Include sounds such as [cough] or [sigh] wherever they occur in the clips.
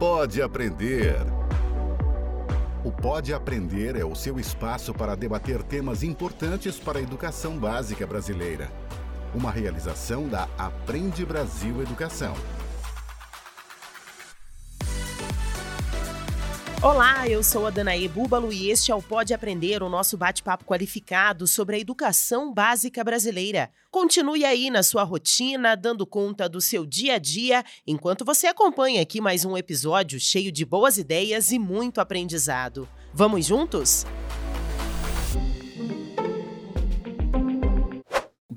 Pode Aprender. O Pode Aprender é o seu espaço para debater temas importantes para a educação básica brasileira. Uma realização da Aprende Brasil Educação. Olá, eu sou a Danae Búbalo e este é o Pode Aprender, o nosso bate-papo qualificado sobre a educação básica brasileira. Continue aí na sua rotina, dando conta do seu dia a dia, enquanto você acompanha aqui mais um episódio cheio de boas ideias e muito aprendizado. Vamos juntos?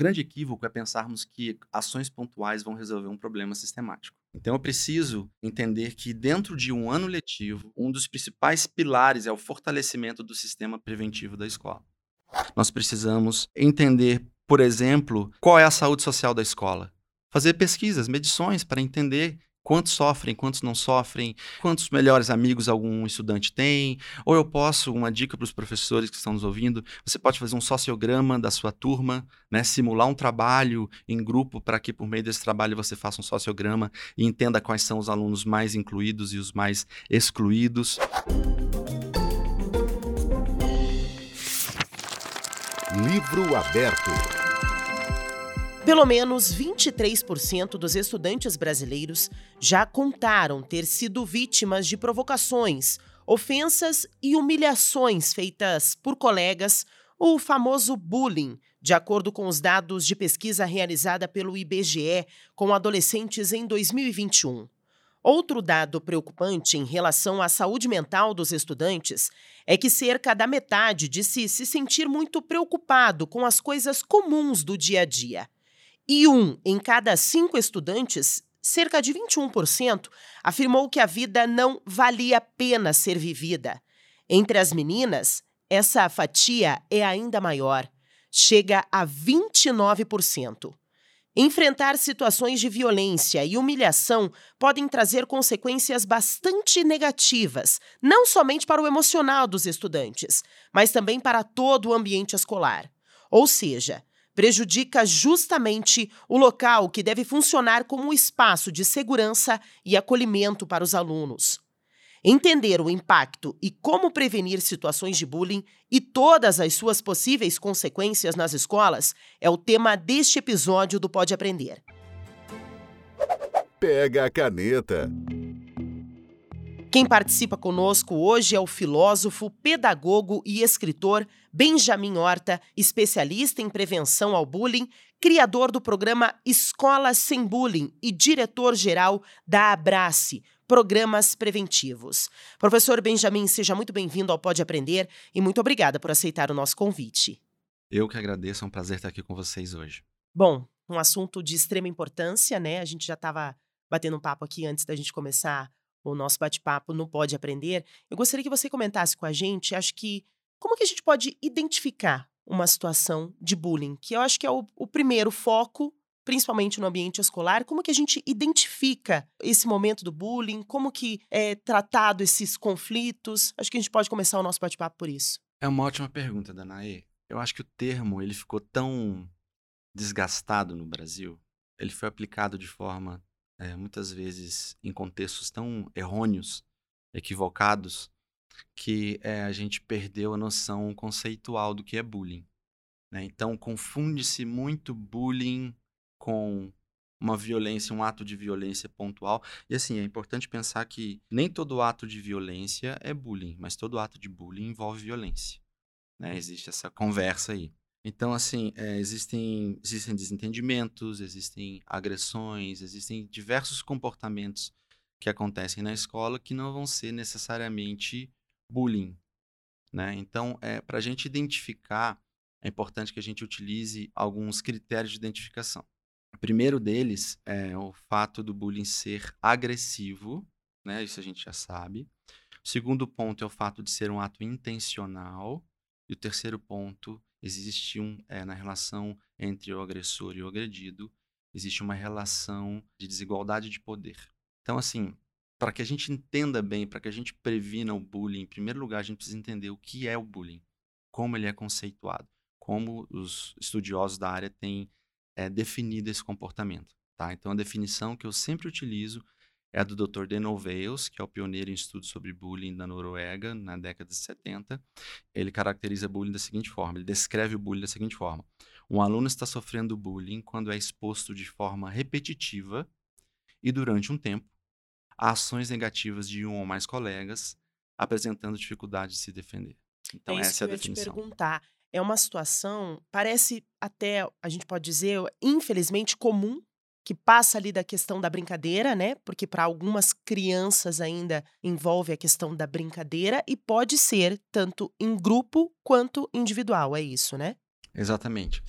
Grande equívoco é pensarmos que ações pontuais vão resolver um problema sistemático. Então eu preciso entender que dentro de um ano letivo, um dos principais pilares é o fortalecimento do sistema preventivo da escola. Nós precisamos entender, por exemplo, qual é a saúde social da escola. Fazer pesquisas, medições para entender quantos sofrem, quantos não sofrem, quantos melhores amigos algum estudante tem. Ou eu posso, uma dica para os professores que estão nos ouvindo, você pode fazer um sociograma da sua turma, né, simular um trabalho em grupo para que por meio desse trabalho você faça um sociograma e entenda quais são os alunos mais incluídos e os mais excluídos. Livro aberto. Pelo menos 23% dos estudantes brasileiros já contaram ter sido vítimas de provocações, ofensas e humilhações feitas por colegas, o famoso bullying, de acordo com os dados de pesquisa realizada pelo IBGE com adolescentes em 2021. Outro dado preocupante em relação à saúde mental dos estudantes é que cerca da metade disse se sentir muito preocupado com as coisas comuns do dia a dia. E um em cada cinco estudantes, cerca de 21%, afirmou que a vida não valia a pena ser vivida. Entre as meninas, essa fatia é ainda maior, chega a 29%. Enfrentar situações de violência e humilhação podem trazer consequências bastante negativas, não somente para o emocional dos estudantes, mas também para todo o ambiente escolar. Ou seja, prejudica justamente o local que deve funcionar como um espaço de segurança e acolhimento para os alunos. Entender o impacto e como prevenir situações de bullying e todas as suas possíveis consequências nas escolas é o tema deste episódio do Pode Aprender. Pega a caneta. Quem participa conosco hoje é o filósofo, pedagogo e escritor Benjamin Horta, especialista em prevenção ao bullying, criador do programa Escola Sem Bullying e diretor-geral da Abrace, Programas Preventivos. Professor Benjamin, seja muito bem-vindo ao Pode Aprender e muito obrigada por aceitar o nosso convite. Eu que agradeço, é um prazer estar aqui com vocês hoje. Bom, um assunto de extrema importância, né? A gente já estava batendo um papo aqui antes da gente começar o nosso bate-papo no Pode Aprender, eu gostaria que você comentasse com a gente, acho que, como que a gente pode identificar uma situação de bullying, que eu acho que é o, o primeiro foco, principalmente no ambiente escolar, como que a gente identifica esse momento do bullying, como que é tratado esses conflitos, acho que a gente pode começar o nosso bate-papo por isso. É uma ótima pergunta, Danae. Eu acho que o termo, ele ficou tão desgastado no Brasil, ele foi aplicado de forma é, muitas vezes em contextos tão errôneos, equivocados, que é, a gente perdeu a noção conceitual do que é bullying. Né? Então, confunde-se muito bullying com uma violência, um ato de violência pontual. E assim, é importante pensar que nem todo ato de violência é bullying, mas todo ato de bullying envolve violência. Né? Existe essa conversa aí. Então, assim, é, existem, existem desentendimentos, existem agressões, existem diversos comportamentos que acontecem na escola que não vão ser necessariamente bullying. Né? Então, é, para a gente identificar, é importante que a gente utilize alguns critérios de identificação. O primeiro deles é o fato do bullying ser agressivo, né? isso a gente já sabe. O segundo ponto é o fato de ser um ato intencional. E o terceiro ponto existe um, é, na relação entre o agressor e o agredido, existe uma relação de desigualdade de poder. Então, assim, para que a gente entenda bem, para que a gente previna o bullying, em primeiro lugar, a gente precisa entender o que é o bullying, como ele é conceituado, como os estudiosos da área têm é, definido esse comportamento. Tá? Então, a definição que eu sempre utilizo é a do Dr. Deno que é o pioneiro em estudos sobre bullying na Noruega, na década de 70. Ele caracteriza bullying da seguinte forma, ele descreve o bullying da seguinte forma. Um aluno está sofrendo bullying quando é exposto de forma repetitiva e durante um tempo a ações negativas de um ou mais colegas, apresentando dificuldade de se defender. Então, é essa é a definição. Eu te perguntar. É uma situação, parece até, a gente pode dizer, infelizmente comum que passa ali da questão da brincadeira, né? Porque para algumas crianças ainda envolve a questão da brincadeira e pode ser tanto em grupo quanto individual, é isso, né? Exatamente.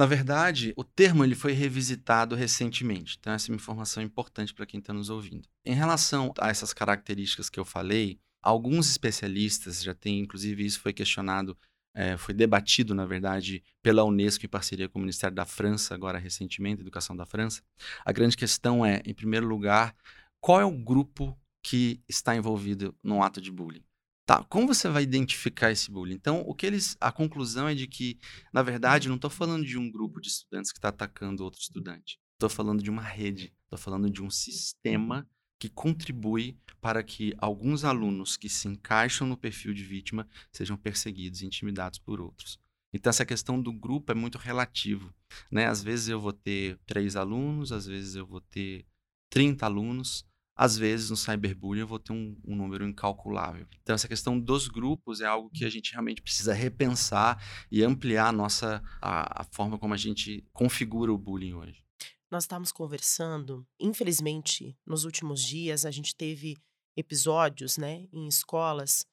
Na verdade, o termo ele foi revisitado recentemente, então essa é uma informação importante para quem está nos ouvindo. Em relação a essas características que eu falei, alguns especialistas já têm, inclusive isso foi questionado é, foi debatido, na verdade, pela Unesco em parceria com o Ministério da França, agora recentemente, Educação da França. A grande questão é, em primeiro lugar, qual é o grupo que está envolvido no ato de bullying? Tá, como você vai identificar esse bullying? Então, o que eles, a conclusão é de que, na verdade, não estou falando de um grupo de estudantes que está atacando outro estudante. Estou falando de uma rede, estou falando de um sistema que contribui para que alguns alunos que se encaixam no perfil de vítima sejam perseguidos e intimidados por outros. Então, essa questão do grupo é muito relativo. Né? Às vezes eu vou ter três alunos, às vezes eu vou ter 30 alunos, às vezes no cyberbullying eu vou ter um, um, número incalculável. Então, essa questão dos grupos é algo que a gente realmente precisa repensar e ampliar a nossa a, a forma como a gente configura o bullying hoje. Nós estávamos conversando, infelizmente, nos últimos dias a gente teve episódios, né, em escolas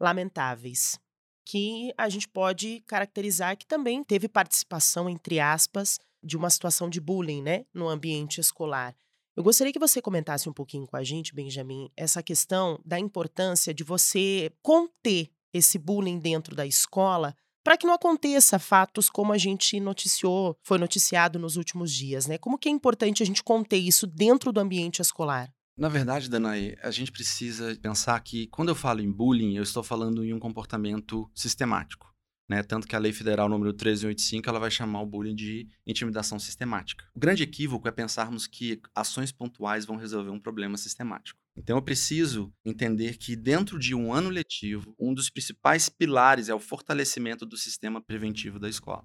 lamentáveis, que a gente pode caracterizar que também teve participação, entre aspas, de uma situação de bullying, né, no ambiente escolar. Eu gostaria que você comentasse um pouquinho com a gente, Benjamin, essa questão da importância de você conter esse bullying dentro da escola para que não aconteça fatos como a gente noticiou, foi noticiado nos últimos dias, né? Como que é importante a gente conter isso dentro do ambiente escolar? Na verdade, Danaí, a gente precisa pensar que quando eu falo em bullying, eu estou falando em um comportamento sistemático. Né? Tanto que a Lei Federal número 1385 ela vai chamar o bullying de intimidação sistemática. O grande equívoco é pensarmos que ações pontuais vão resolver um problema sistemático. Então eu preciso entender que dentro de um ano letivo, um dos principais pilares é o fortalecimento do sistema preventivo da escola.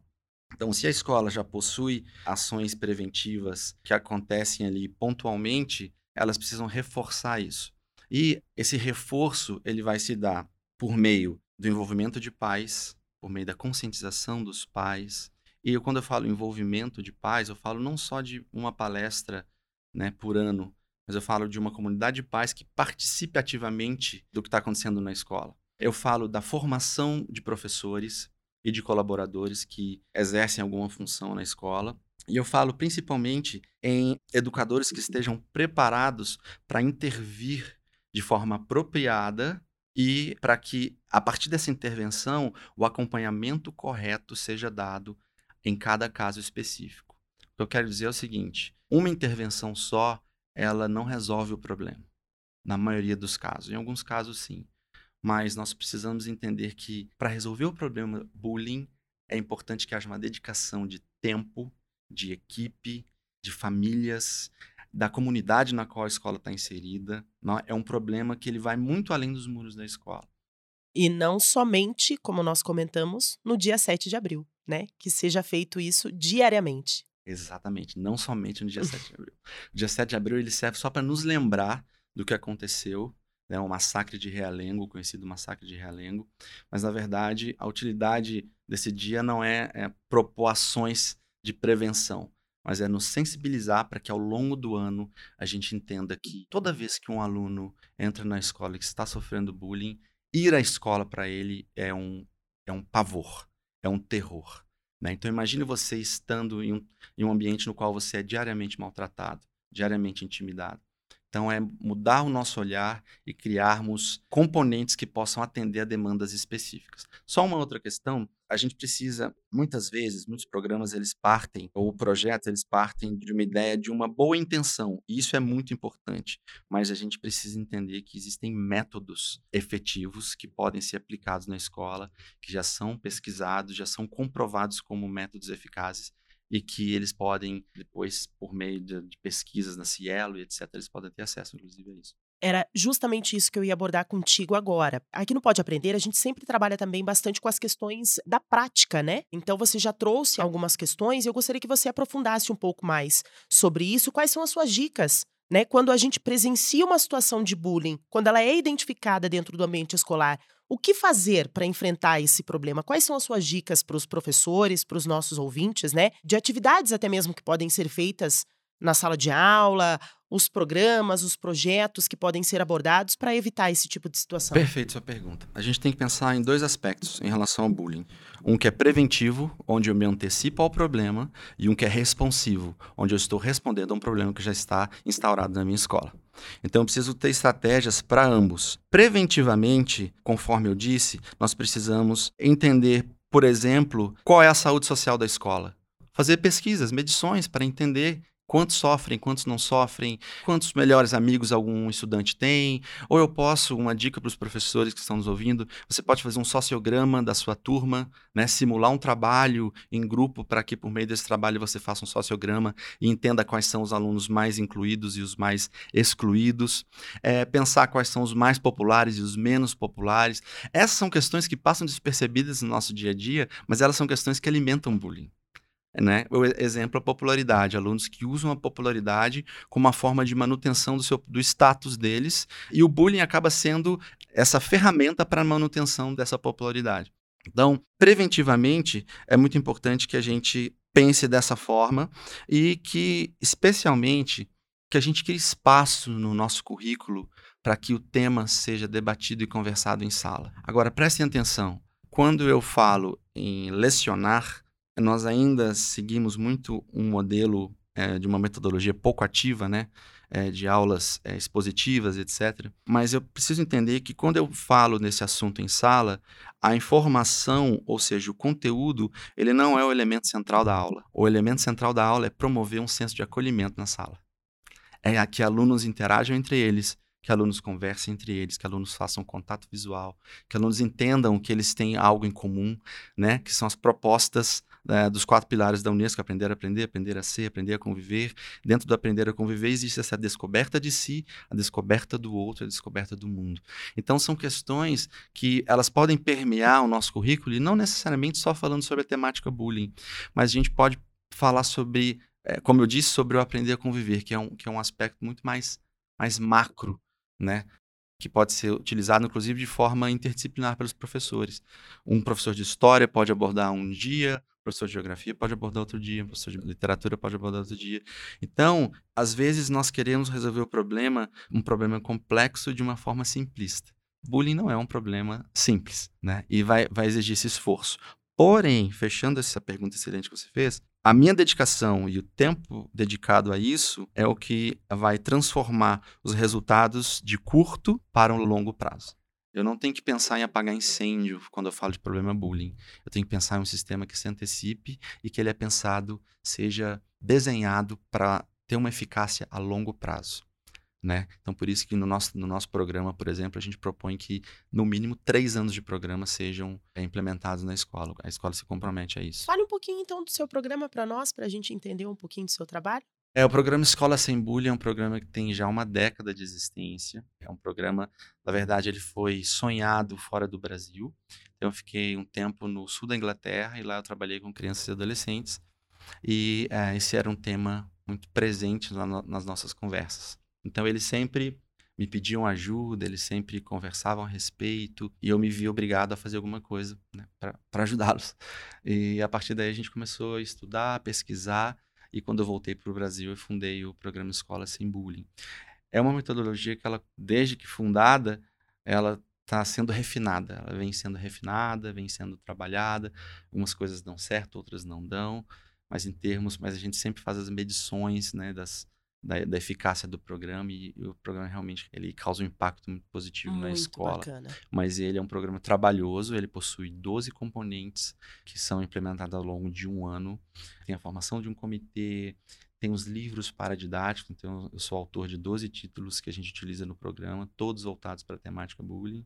Então, se a escola já possui ações preventivas que acontecem ali pontualmente, elas precisam reforçar isso. E esse reforço ele vai se dar por meio do envolvimento de pais, por meio da conscientização dos pais. E eu, quando eu falo envolvimento de pais, eu falo não só de uma palestra né, por ano, mas eu falo de uma comunidade de pais que participe ativamente do que está acontecendo na escola. Eu falo da formação de professores e de colaboradores que exercem alguma função na escola. E eu falo principalmente em educadores que estejam preparados para intervir de forma apropriada e para que, a partir dessa intervenção, o acompanhamento correto seja dado em cada caso específico. O que eu quero dizer é o seguinte: uma intervenção só ela não resolve o problema. Na maioria dos casos. Em alguns casos, sim. Mas nós precisamos entender que, para resolver o problema bullying, é importante que haja uma dedicação de tempo, de equipe, de famílias, da comunidade na qual a escola está inserida. É um problema que ele vai muito além dos muros da escola. E não somente, como nós comentamos, no dia 7 de abril, né? Que seja feito isso diariamente. Exatamente, não somente no dia 7 de [laughs] abril. O dia 7 de abril ele serve só para nos lembrar do que aconteceu, né, o massacre de Realengo, conhecido massacre de Realengo, mas na verdade a utilidade desse dia não é, é propor ações de prevenção, mas é nos sensibilizar para que ao longo do ano a gente entenda que toda vez que um aluno entra na escola e está sofrendo bullying, ir à escola para ele é um, é um pavor, é um terror. Né? Então imagine você estando em um, em um ambiente no qual você é diariamente maltratado, diariamente intimidado. Então, é mudar o nosso olhar e criarmos componentes que possam atender a demandas específicas. Só uma outra questão, a gente precisa, muitas vezes, muitos programas, eles partem, ou projetos, eles partem de uma ideia de uma boa intenção, e isso é muito importante, mas a gente precisa entender que existem métodos efetivos que podem ser aplicados na escola, que já são pesquisados, já são comprovados como métodos eficazes, e que eles podem, depois, por meio de, de pesquisas na Cielo e etc., eles podem ter acesso, inclusive, a isso. Era justamente isso que eu ia abordar contigo agora. Aqui no Pode Aprender, a gente sempre trabalha também bastante com as questões da prática, né? Então você já trouxe algumas questões e eu gostaria que você aprofundasse um pouco mais sobre isso. Quais são as suas dicas né? Quando a gente presencia uma situação de bullying, quando ela é identificada dentro do ambiente escolar, o que fazer para enfrentar esse problema? Quais são as suas dicas para os professores, para os nossos ouvintes, né? De atividades até mesmo que podem ser feitas na sala de aula, os programas, os projetos que podem ser abordados para evitar esse tipo de situação? Perfeito sua pergunta. A gente tem que pensar em dois aspectos em relação ao bullying. Um que é preventivo, onde eu me antecipo ao problema, e um que é responsivo, onde eu estou respondendo a um problema que já está instaurado na minha escola. Então, eu preciso ter estratégias para ambos. Preventivamente, conforme eu disse, nós precisamos entender, por exemplo, qual é a saúde social da escola. Fazer pesquisas, medições para entender Quantos sofrem, quantos não sofrem, quantos melhores amigos algum estudante tem. Ou eu posso, uma dica para os professores que estão nos ouvindo, você pode fazer um sociograma da sua turma, né, simular um trabalho em grupo para que por meio desse trabalho você faça um sociograma e entenda quais são os alunos mais incluídos e os mais excluídos. É, pensar quais são os mais populares e os menos populares. Essas são questões que passam despercebidas no nosso dia a dia, mas elas são questões que alimentam o bullying. Né? O exemplo, a popularidade. Alunos que usam a popularidade como uma forma de manutenção do, seu, do status deles, e o bullying acaba sendo essa ferramenta para a manutenção dessa popularidade. Então, preventivamente, é muito importante que a gente pense dessa forma e que, especialmente, que a gente crie espaço no nosso currículo para que o tema seja debatido e conversado em sala. Agora, prestem atenção. Quando eu falo em lecionar, nós ainda seguimos muito um modelo é, de uma metodologia pouco ativa, né? É, de aulas é, expositivas, etc. Mas eu preciso entender que quando eu falo nesse assunto em sala, a informação, ou seja, o conteúdo, ele não é o elemento central da aula. O elemento central da aula é promover um senso de acolhimento na sala. É que alunos interajam entre eles, que alunos conversem entre eles, que alunos façam contato visual, que alunos entendam que eles têm algo em comum, né? Que são as propostas né, dos quatro pilares da Unesco: aprender a aprender, aprender a ser, aprender a conviver. Dentro do aprender a conviver existe essa descoberta de si, a descoberta do outro, a descoberta do mundo. Então são questões que elas podem permear o nosso currículo e não necessariamente só falando sobre a temática bullying, mas a gente pode falar sobre, é, como eu disse, sobre o aprender a conviver, que é um, que é um aspecto muito mais, mais macro né? que pode ser utilizado, inclusive, de forma interdisciplinar pelos professores. Um professor de história pode abordar um dia, professor de geografia pode abordar outro dia, professor de literatura pode abordar outro dia. Então, às vezes, nós queremos resolver o problema, um problema complexo, de uma forma simplista. Bullying não é um problema simples, né? E vai, vai exigir esse esforço. Porém, fechando essa pergunta excelente que você fez, a minha dedicação e o tempo dedicado a isso é o que vai transformar os resultados de curto para um longo prazo. Eu não tenho que pensar em apagar incêndio quando eu falo de problema bullying. Eu tenho que pensar em um sistema que se antecipe e que ele é pensado, seja desenhado para ter uma eficácia a longo prazo. Né? Então, por isso que no nosso, no nosso programa, por exemplo, a gente propõe que no mínimo três anos de programa sejam é, implementados na escola. A escola se compromete a isso. Fale um pouquinho então do seu programa para nós, para a gente entender um pouquinho do seu trabalho. É, o programa Escola Sem Bullying é um programa que tem já uma década de existência. É um programa, na verdade, ele foi sonhado fora do Brasil. Então, eu fiquei um tempo no sul da Inglaterra e lá eu trabalhei com crianças e adolescentes. E é, esse era um tema muito presente na, nas nossas conversas. Então eles sempre me pediam ajuda, eles sempre conversavam a respeito e eu me vi obrigado a fazer alguma coisa né, para ajudá-los. E a partir daí a gente começou a estudar, a pesquisar e quando eu voltei para o Brasil eu fundei o programa Escola Sem Bullying. É uma metodologia que ela, desde que fundada, ela está sendo refinada. Ela vem sendo refinada, vem sendo trabalhada. Algumas coisas dão certo, outras não dão. Mas em termos, mas a gente sempre faz as medições, né, das, da, da, eficácia do programa e, o programa realmente ele causa um impacto muito positivo muito na escola. Bacana. Mas ele é um programa trabalhoso, ele possui 12 componentes que são implementados ao longo de um ano. Tem a formação de um comitê, tem os livros para didático, então eu sou autor de 12 títulos que a gente utiliza no programa, todos voltados para a temática bullying.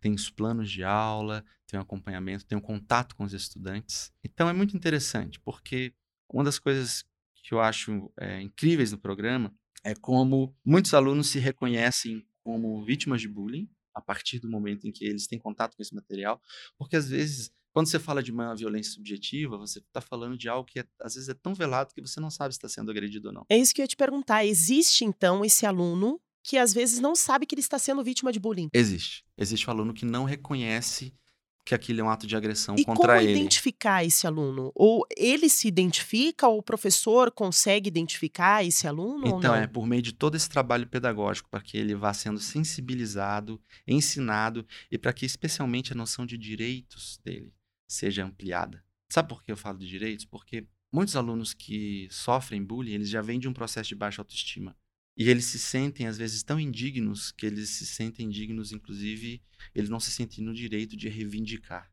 Tem os planos de aula, tem o acompanhamento, tem o contato com os estudantes. Então é muito interessante, porque Uma das coisas que eu acho é, incríveis no programa é como muitos alunos se reconhecem como vítimas de bullying a partir do momento em que eles têm contato com esse material, porque às vezes quando você fala de uma violência subjetiva, você está falando de algo que é, às vezes é tão velado que você não sabe se está sendo agredido ou não. É isso que eu ia te perguntar. Existe então esse aluno que às vezes não sabe que ele está sendo vítima de bullying? Existe. Existe um aluno que não reconhece que aquilo é um ato de agressão e contra ele. E como identificar esse aluno? Ou ele se identifica, ou o professor consegue identificar esse aluno então, é por meio de todo esse trabalho pedagógico, para que ele vá sendo sensibilizado, ensinado, e para que especialmente a noção de direitos dele seja ampliada. Sabe por que eu falo de direitos? Porque muitos alunos que sofrem bullying, eles já vêm de um processo de baixa autoestima. E eles se sentem, às vezes, tão indignos que eles se sentem dignos, inclusive, eles não se sentem no direito de reivindicar,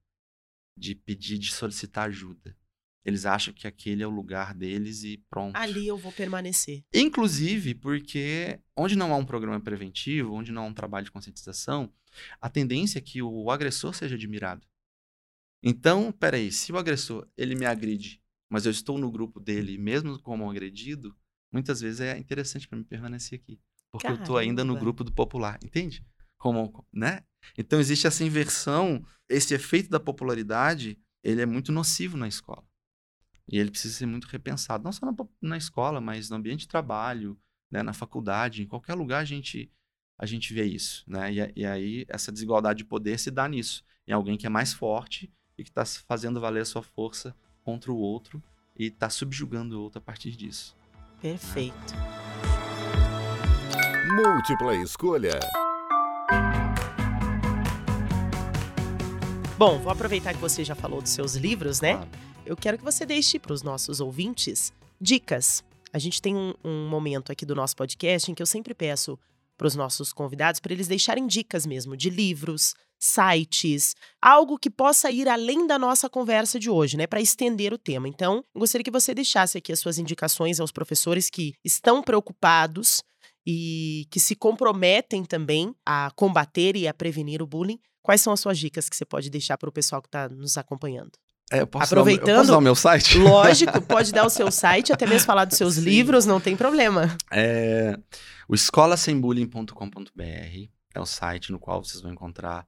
de pedir, de solicitar ajuda. Eles acham que aquele é o lugar deles e pronto. Ali eu vou permanecer. Inclusive, porque onde não há um programa preventivo, onde não há um trabalho de conscientização, a tendência é que o agressor seja admirado. Então, peraí, se o agressor ele me agride, mas eu estou no grupo dele, mesmo como agredido, muitas vezes é interessante para mim permanecer aqui. Porque Caramba. eu estou ainda no grupo do popular, entende? Como, né? Então existe essa inversão, esse efeito da popularidade, ele é muito nocivo na escola. E ele precisa ser muito repensado, não só na, na escola, mas no ambiente de trabalho, né, na faculdade, em qualquer lugar a gente a gente vê isso, né? E, e aí essa desigualdade de poder se dá nisso, em alguém que é mais forte e que está fazendo valer a sua força contra o outro e está subjugando o outro a partir disso. Perfeito. Múltipla escolha. Bom, vou aproveitar que você já falou dos seus livros, né? Claro. Eu quero que você deixe para os nossos ouvintes dicas. A gente tem um, um momento aqui do nosso podcast em que eu sempre peço para os nossos convidados para eles deixarem dicas mesmo de livros, sites, algo que possa ir além da nossa conversa de hoje, né, para estender o tema. Então, eu gostaria que você deixasse aqui as suas indicações aos professores que estão preocupados e que se comprometem também a combater e a prevenir o bullying. Quais são as suas dicas que você pode deixar para o pessoal que está nos acompanhando? É, Aproveitando, dar, eu posso dar o meu site? [laughs] [laughs] Lógico, pode dar o seu site, até mesmo falar dos seus Sim. livros, não tem problema. É, o escolasembullying.com.br é o site no qual vocês vão encontrar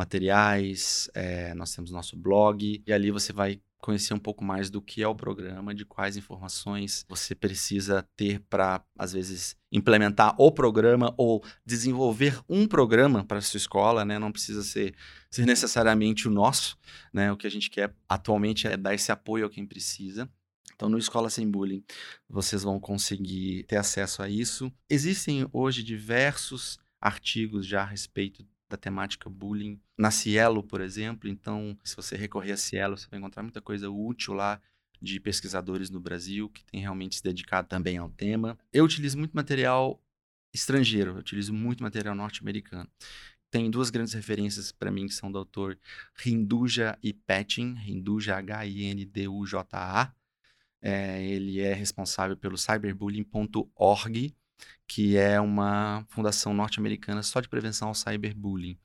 materiais, é, nós temos nosso blog, e ali você vai conhecer um pouco mais do que é o programa, de quais informações você precisa ter para, às vezes, implementar o programa ou desenvolver um programa para a sua escola, né? Não precisa ser, ser necessariamente o nosso, né? O que a gente quer atualmente é dar esse apoio a quem precisa. Então, no Escola Sem Bullying, vocês vão conseguir ter acesso a isso. Existem hoje diversos artigos já a respeito da temática bullying na Cielo, por exemplo. Então, se você recorrer a Cielo, você vai encontrar muita coisa útil lá de pesquisadores no Brasil que tem realmente se dedicado também ao tema. Eu utilizo muito material estrangeiro, eu utilizo muito material norte-americano. Tem duas grandes referências para mim que são do autor Hinduja e Pattin, Hinduja H-I-N-D-U-J-A. É, ele é responsável pelo cyberbullying.org, que é uma fundação norte-americana só de prevenção ao cyberbullying.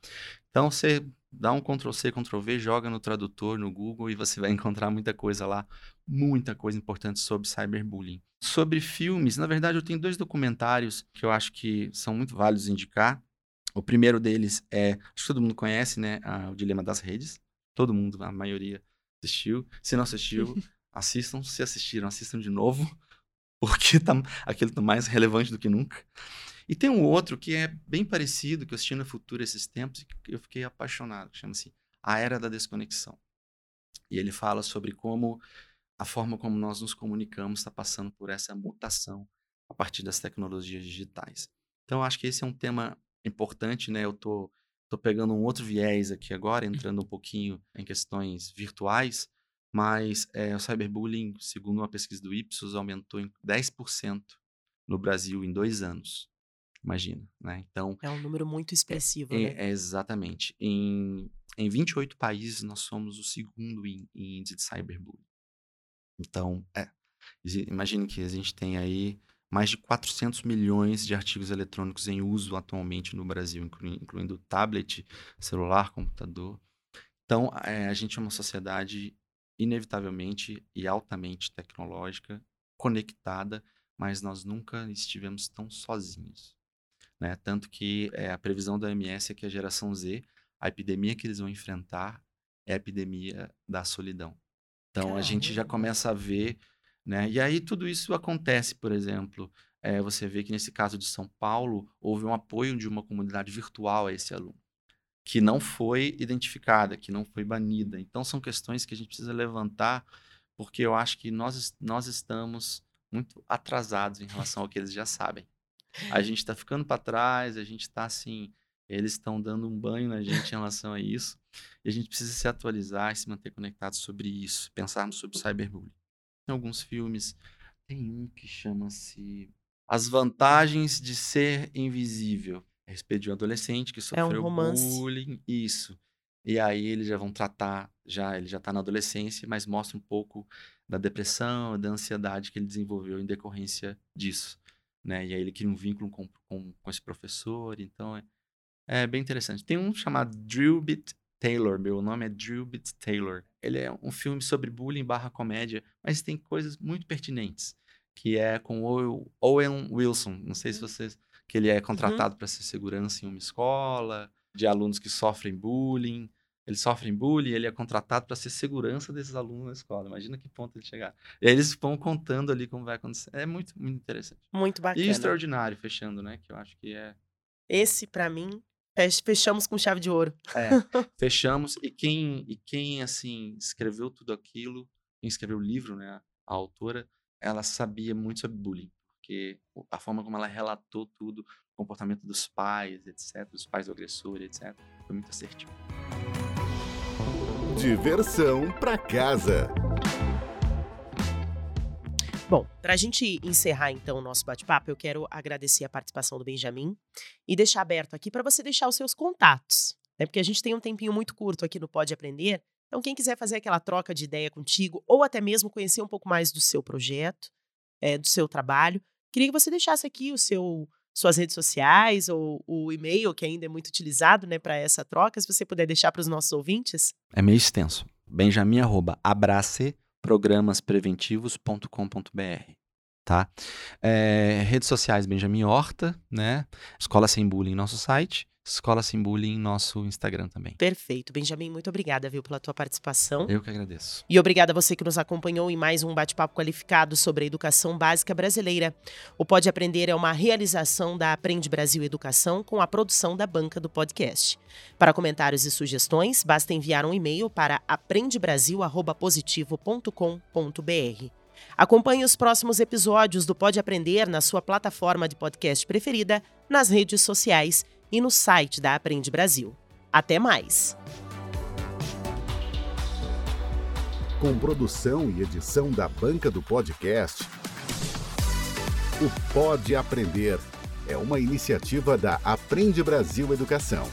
Então você dá um Ctrl C, Ctrl V, joga no tradutor, no Google e você vai [laughs] encontrar muita coisa lá, muita coisa importante sobre cyberbullying. Sobre filmes, na verdade eu tenho dois documentários que eu acho que são muito válidos indicar. O primeiro deles é, acho que todo mundo conhece, né, o Dilema das Redes. Todo mundo, a maioria assistiu. Se não assistiu, [laughs] assistam. Se assistiram, assistam de novo porque tá, aquilo tá mais relevante do que nunca. E tem um outro que é bem parecido, que eu assisti no Futuro esses tempos, e que eu fiquei apaixonado, que chama-se A Era da Desconexão. E ele fala sobre como a forma como nós nos comunicamos está passando por essa mutação a partir das tecnologias digitais. Então, acho que esse é um tema importante, né? Eu tô, tô pegando um outro viés aqui agora, entrando um pouquinho em questões virtuais, mas é, o cyberbullying, segundo uma pesquisa do Ipsos, aumentou em 10% no Brasil em dois anos. Imagina, né? Então... É um número muito expressivo, é, né? É, exatamente. Em, em 28 países, nós somos o segundo índice de cyberbullying. Então, é. Imagine que a gente tem aí mais de 400 milhões de artigos eletrônicos em uso atualmente no Brasil, incluindo, incluindo tablet, celular, computador. Então, é, a gente é uma sociedade inevitavelmente e altamente tecnológica, conectada, mas nós nunca estivemos tão sozinhos. Né? Tanto que é, a previsão da OMS é que a geração Z, a epidemia que eles vão enfrentar é a epidemia da solidão. Então Caramba. a gente já começa a ver, né? E aí tudo isso acontece, por exemplo, é, você vê que nesse caso de São Paulo houve um apoio de uma comunidade virtual a esse aluno, que não foi identificada, que não foi banida. Então são questões que a gente precisa levantar, porque eu acho que nós, nós estamos muito atrasados em relação ao que eles já sabem. A gente está ficando para trás, a gente está assim, eles estão dando um banho na gente em relação a isso. E a gente precisa se atualizar e se manter conectado sobre isso, pensarmos sobre cyberbullying. Tem alguns filmes, tem um que chama-se As Vantagens de Ser Invisível. É a respeito de um adolescente que sofreu é um bullying. Isso. E aí eles já vão tratar, já ele já está na adolescência, mas mostra um pouco da depressão, da ansiedade que ele desenvolveu em decorrência disso. Né? E aí ele cria um vínculo com, com, com esse professor, então é, é bem interessante. Tem um chamado Drillbit Taylor, meu nome é Drillbit Taylor. Ele é um filme sobre bullying barra comédia, mas tem coisas muito pertinentes, que é com Owen Wilson, não sei se hum. vocês... que ele é uhum. contratado uhum. para ser segurança em uma escola, de alunos que sofrem bullying, eles sofrem bullying, ele é contratado para ser segurança desses alunos na escola. Imagina que ponto ele chegar. E aí eles vão contando ali como vai acontecer. É muito, muito interessante. Muito bacana. E extraordinário, fechando, né? Que eu acho que é. Esse, para mim, fechamos com chave de ouro. É, [laughs] fechamos. E quem, e quem, assim, escreveu tudo aquilo, quem escreveu o livro, né? A autora, ela sabia muito sobre bullying. Porque a forma como ela relatou tudo, o comportamento dos pais, etc., dos pais do agressor, etc., foi muito assertivo. Diversão para casa. Bom, para a gente encerrar então o nosso bate-papo, eu quero agradecer a participação do Benjamin e deixar aberto aqui para você deixar os seus contatos, né? Porque a gente tem um tempinho muito curto aqui no Pode Aprender. Então, quem quiser fazer aquela troca de ideia contigo ou até mesmo conhecer um pouco mais do seu projeto, é, do seu trabalho, queria que você deixasse aqui o seu suas redes sociais ou o e-mail, que ainda é muito utilizado né, para essa troca, se você puder deixar para os nossos ouvintes. É meio extenso. Benjamin, arroba, abraceprogramaspreventivos.com.br tá? É, redes sociais Benjamin Horta, né? Escola Sem Bullying, nosso site. Escola Sem Bullying, nosso Instagram também. Perfeito. Benjamin, muito obrigada, viu, pela tua participação. Eu que agradeço. E obrigada a você que nos acompanhou em mais um bate-papo qualificado sobre a educação básica brasileira. O Pode Aprender é uma realização da Aprende Brasil Educação com a produção da banca do podcast. Para comentários e sugestões, basta enviar um e-mail para aprendebrasil@positivo.com.br. Acompanhe os próximos episódios do Pode Aprender na sua plataforma de podcast preferida, nas redes sociais e no site da Aprende Brasil. Até mais! Com produção e edição da banca do podcast, o Pode Aprender é uma iniciativa da Aprende Brasil Educação.